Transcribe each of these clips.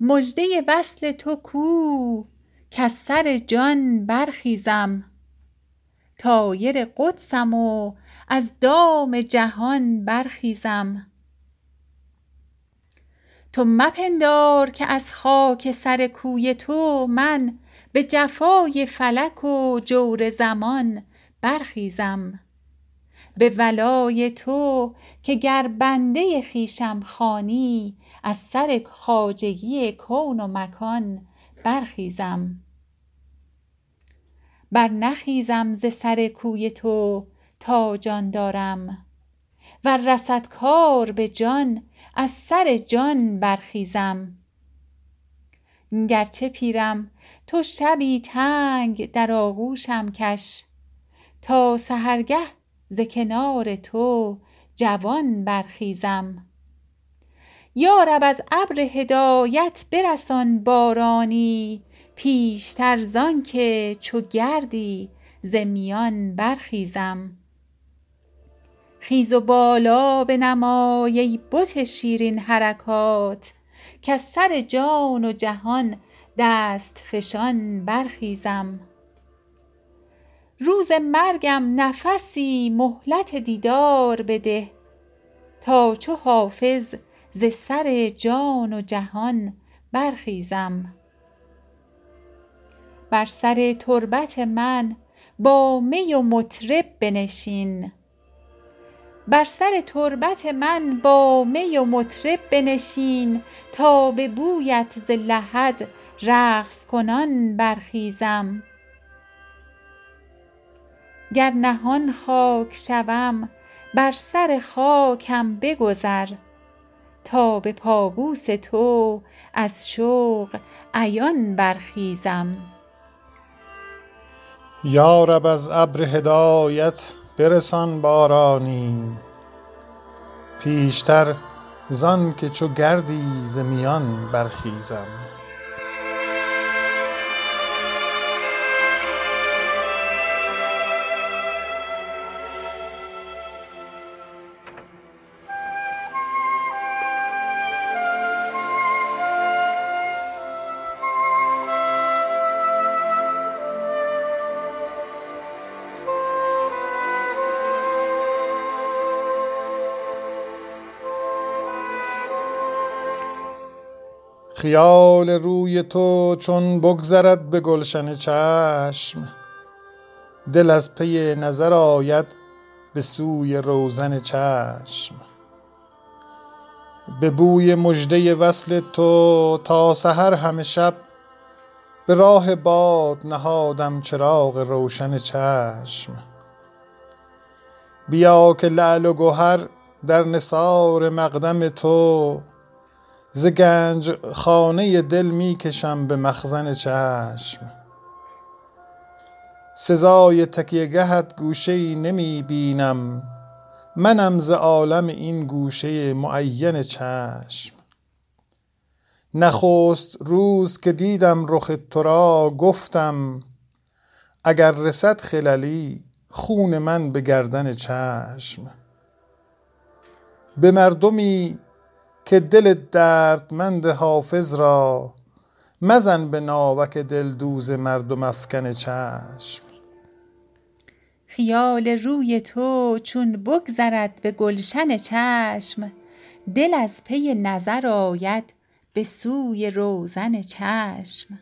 مژده وصل تو کو کز سر جان برخیزم. طایر قدسم و از دام جهان برخیزم. تو مپندار که از خاک سر کوی تو من به جفای فلک و جور زمان برخیزم. به ولای تو که گر بنده خویشم خوانی از سر خواجگی کون و مکان برخیزم. برنخیزم ز سر کوی تو تا جان دارم ور رسد کار به جان از سر جان برخیزم. گرچه پیرم تو شبی تنگ در آغوشم کش تا سحرگه ز کنار تو جوان برخیزم. یا رب از ابر هدایت برسان بارانی پیشتر زانکه چو گردی ز برخیزم. خیز و بالا بنمای ای بت شیرین حرکات کز سر جان و جهان دست فشان برخیزم. روز مرگم نفسی مهلت دیدار بده تا چو حافظ ز سر جان و جهان برخیزم. بر سر تربت من با می و مطرب بنشین. تا به بویت ز لحد رقص کنان برخیزم. گر نهان خاک شوم بر سر خاکم بگذر. تا به پابوس تو از شوق عیان برخیزم. یا رب از ابر هدایت برسان بارانی پیشتر زانکه چو گردی ز میان برخیزم. خیال روی تو چون بگذرد به گلشن چشم. دل از پی نظر آید به سوی روزن چشم. به بوی مژده وصل تو تا سحر همه شب به راه باد نهادم چراغ روشن چشم. بیا که لعل و گهر در نثار مقدم تو ز گنجخانه دل می کشم به مخزن چشم. سزای تکیه گهت گوشه ای نمی بینم. منم ز عالم این گوشه معین چشم. نخست روز که دیدم رخ ترا گفتم اگر رسد خللی خون من به گردن چشم. به مردمی که دل دردمند حافظ را مزن به ناوک دلدوز مردم افکن چشم. خیال روی تو چون بگذرد به گلشن چشم دل از پی نظر آید به سوی روزن چشم.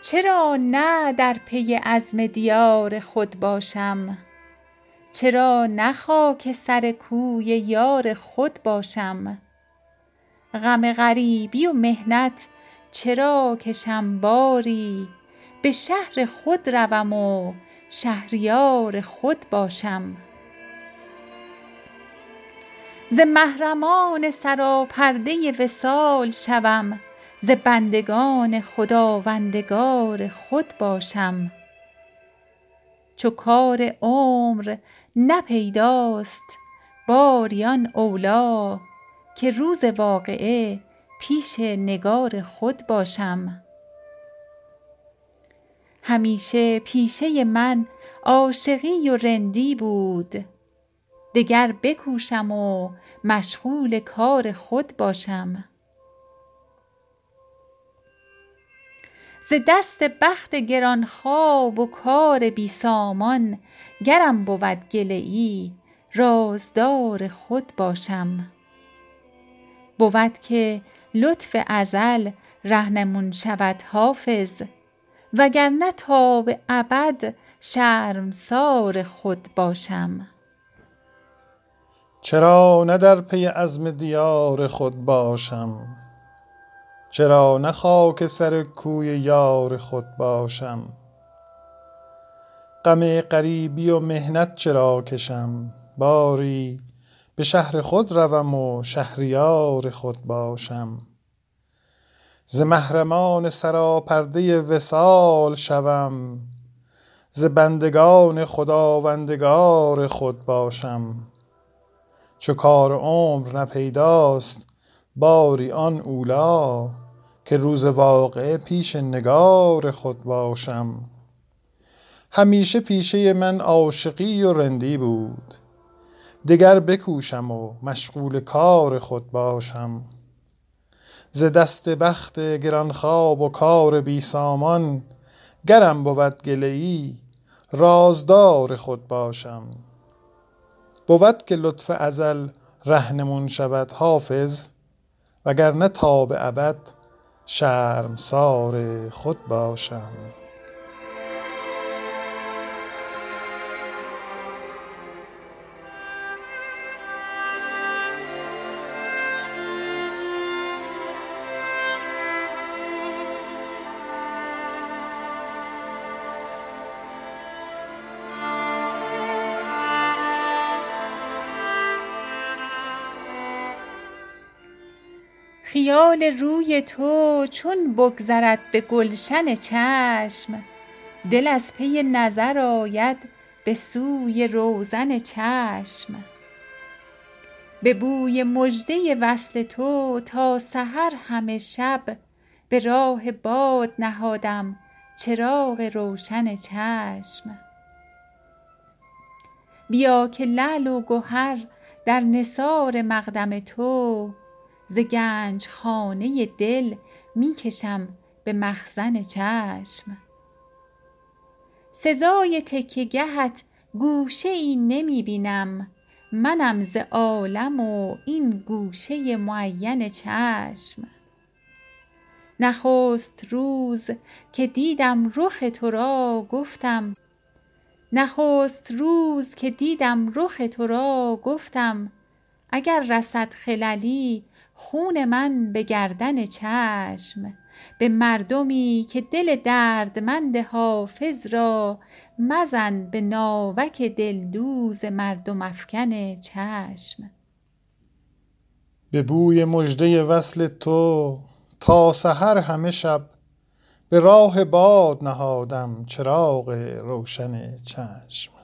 چرا نه در پی عزم دیار خود باشم؟ چرا نه خاک سر کوی یار خود باشم؟ غم غریبی و محنت چرا کشم باری؟ به شهر خود روم و شهریار خود باشم. ز محرمان سراپرده وصال شوم ز بندگان خداوندگار خود باشم. چو کار عمر نه پیداست باریان اولی که روز واقعه پیش نگار خود باشم. همیشه پیشه من عاشقی و رندی بود. دگر بکوشم و مشغول کار خود باشم. ز دست بخت گرانخواب و کار بی سامان گرم بود گله ای رازدار خود باشم. بود که لطف ازل رهنمون شود حافظ وگرنه تا به ابد شرمسار خود باشم. چرا نه در پی عزم دیار خود باشم؟ چرا نه خاک سر کوی یار خود باشم؟ غم غریبی و محنت چرا کشم؟ باری به شهر خود روم و شهریار خود باشم. ز محرمان سراپرده وصال شوم ز بندگان خداوندگار خود باشم. چو کار عمر نه پیداست باری آن اولی که روز واقعه پیش نگار خود باشم. همیشه پیشه من عاشقی و رندی بود. دگر بکوشم و مشغول کار خود باشم. ز دست بخت گرانخواب و کار بی سامان گرم بود گله ای رازدار خود باشم. بود که لطف ازل رهنمون شود حافظ وگرنه تا به ابد شرمسار خود باشم. خیال روی تو چون بگذرد به گلشن چشم. دل از پی نظر آید به سوی روزن چشم. به بوی مژده وصل تو تا سحر همه شب به راه باد نهادم چراغ روشن چشم. بیا که لعل و گهر در نثار مقدم تو ز گنجخانه دل می کشم به مخزن چشم. سزای تکیه گهت گوشه ای نمی بینم منم ز عالم و این گوشه معین چشم. نخست روز که دیدم رخ تو را گفتم نخست روز که دیدم رخ تو را گفتم اگر رسد خللی خون من به گردن چشم به مردمی که دل دردمند حافظ را مزن به ناوک دلدوز مردم افکن چشم. به بوی مژده وصل تو تا سحر همه شب به راه باد نهادم چراغ روشن چشم.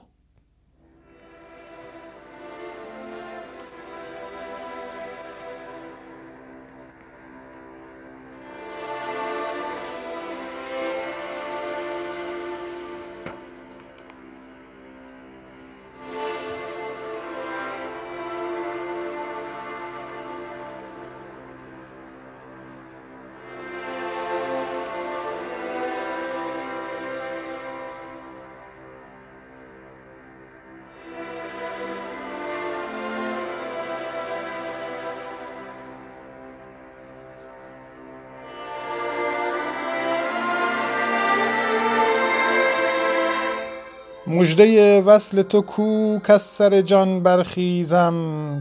مژده وصل تو کو کز سر جان برخیزم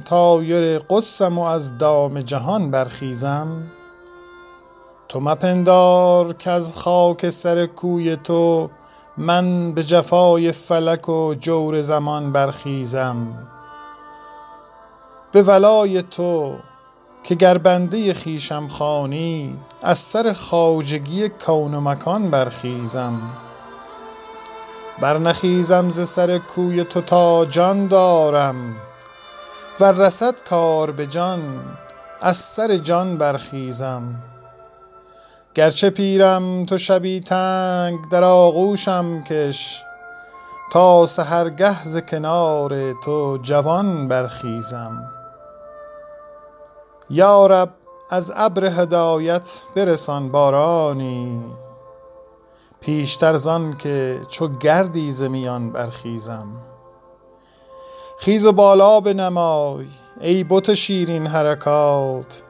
طایر قدسم و از دام جهان برخیزم. تو مپندار کز خاک سر کوی تو من به جفای فلک و جور زمان برخیزم. به ولای تو که گر بنده خویشم خوانی از سر خواجگی کون و مکان برخیزم. برنخیزم ز سر کوی تو تا جان دارم ور رسد کار به جان از سر جان برخیزم. گرچه پیرم تو شبی تنگ در آغوشم کش تا سحرگه ز کنار تو جوان برخیزم. یا رب از ابر هدایت برسان بارانی. پیشتر زان که چو گردی ز میان برخیزم. خیز و بالا بنمای ای بت شیرین حرکات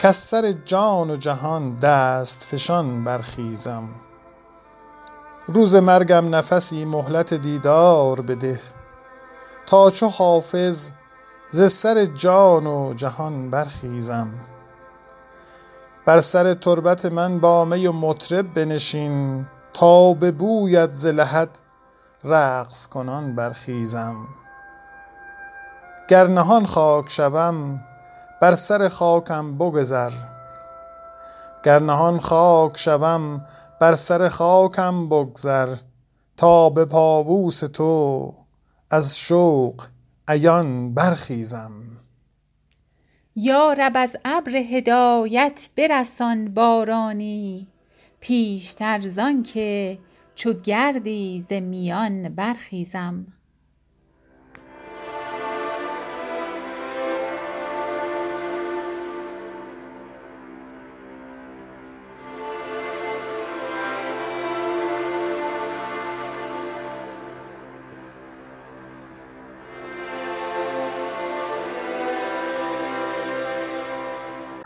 کز سر جان و جهان دست فشان برخیزم. روز مرگم نفسی مهلت دیدار بده تا چو حافظ ز سر جان و جهان برخیزم. بر سر تربت من با می و مطرب بنشین به بویت ز لحد رقص کنان برخیزم. گر نهان خاک شوم بر سر خاکم بگذر. گر نهان خاک شوم بر سر خاکم بگذر. تا به پابوس تو از شوق عیان برخیزم. یا رب از ابر هدایت برسان بارانی. پیشتر زان که چو گردی ز میان برخیزم.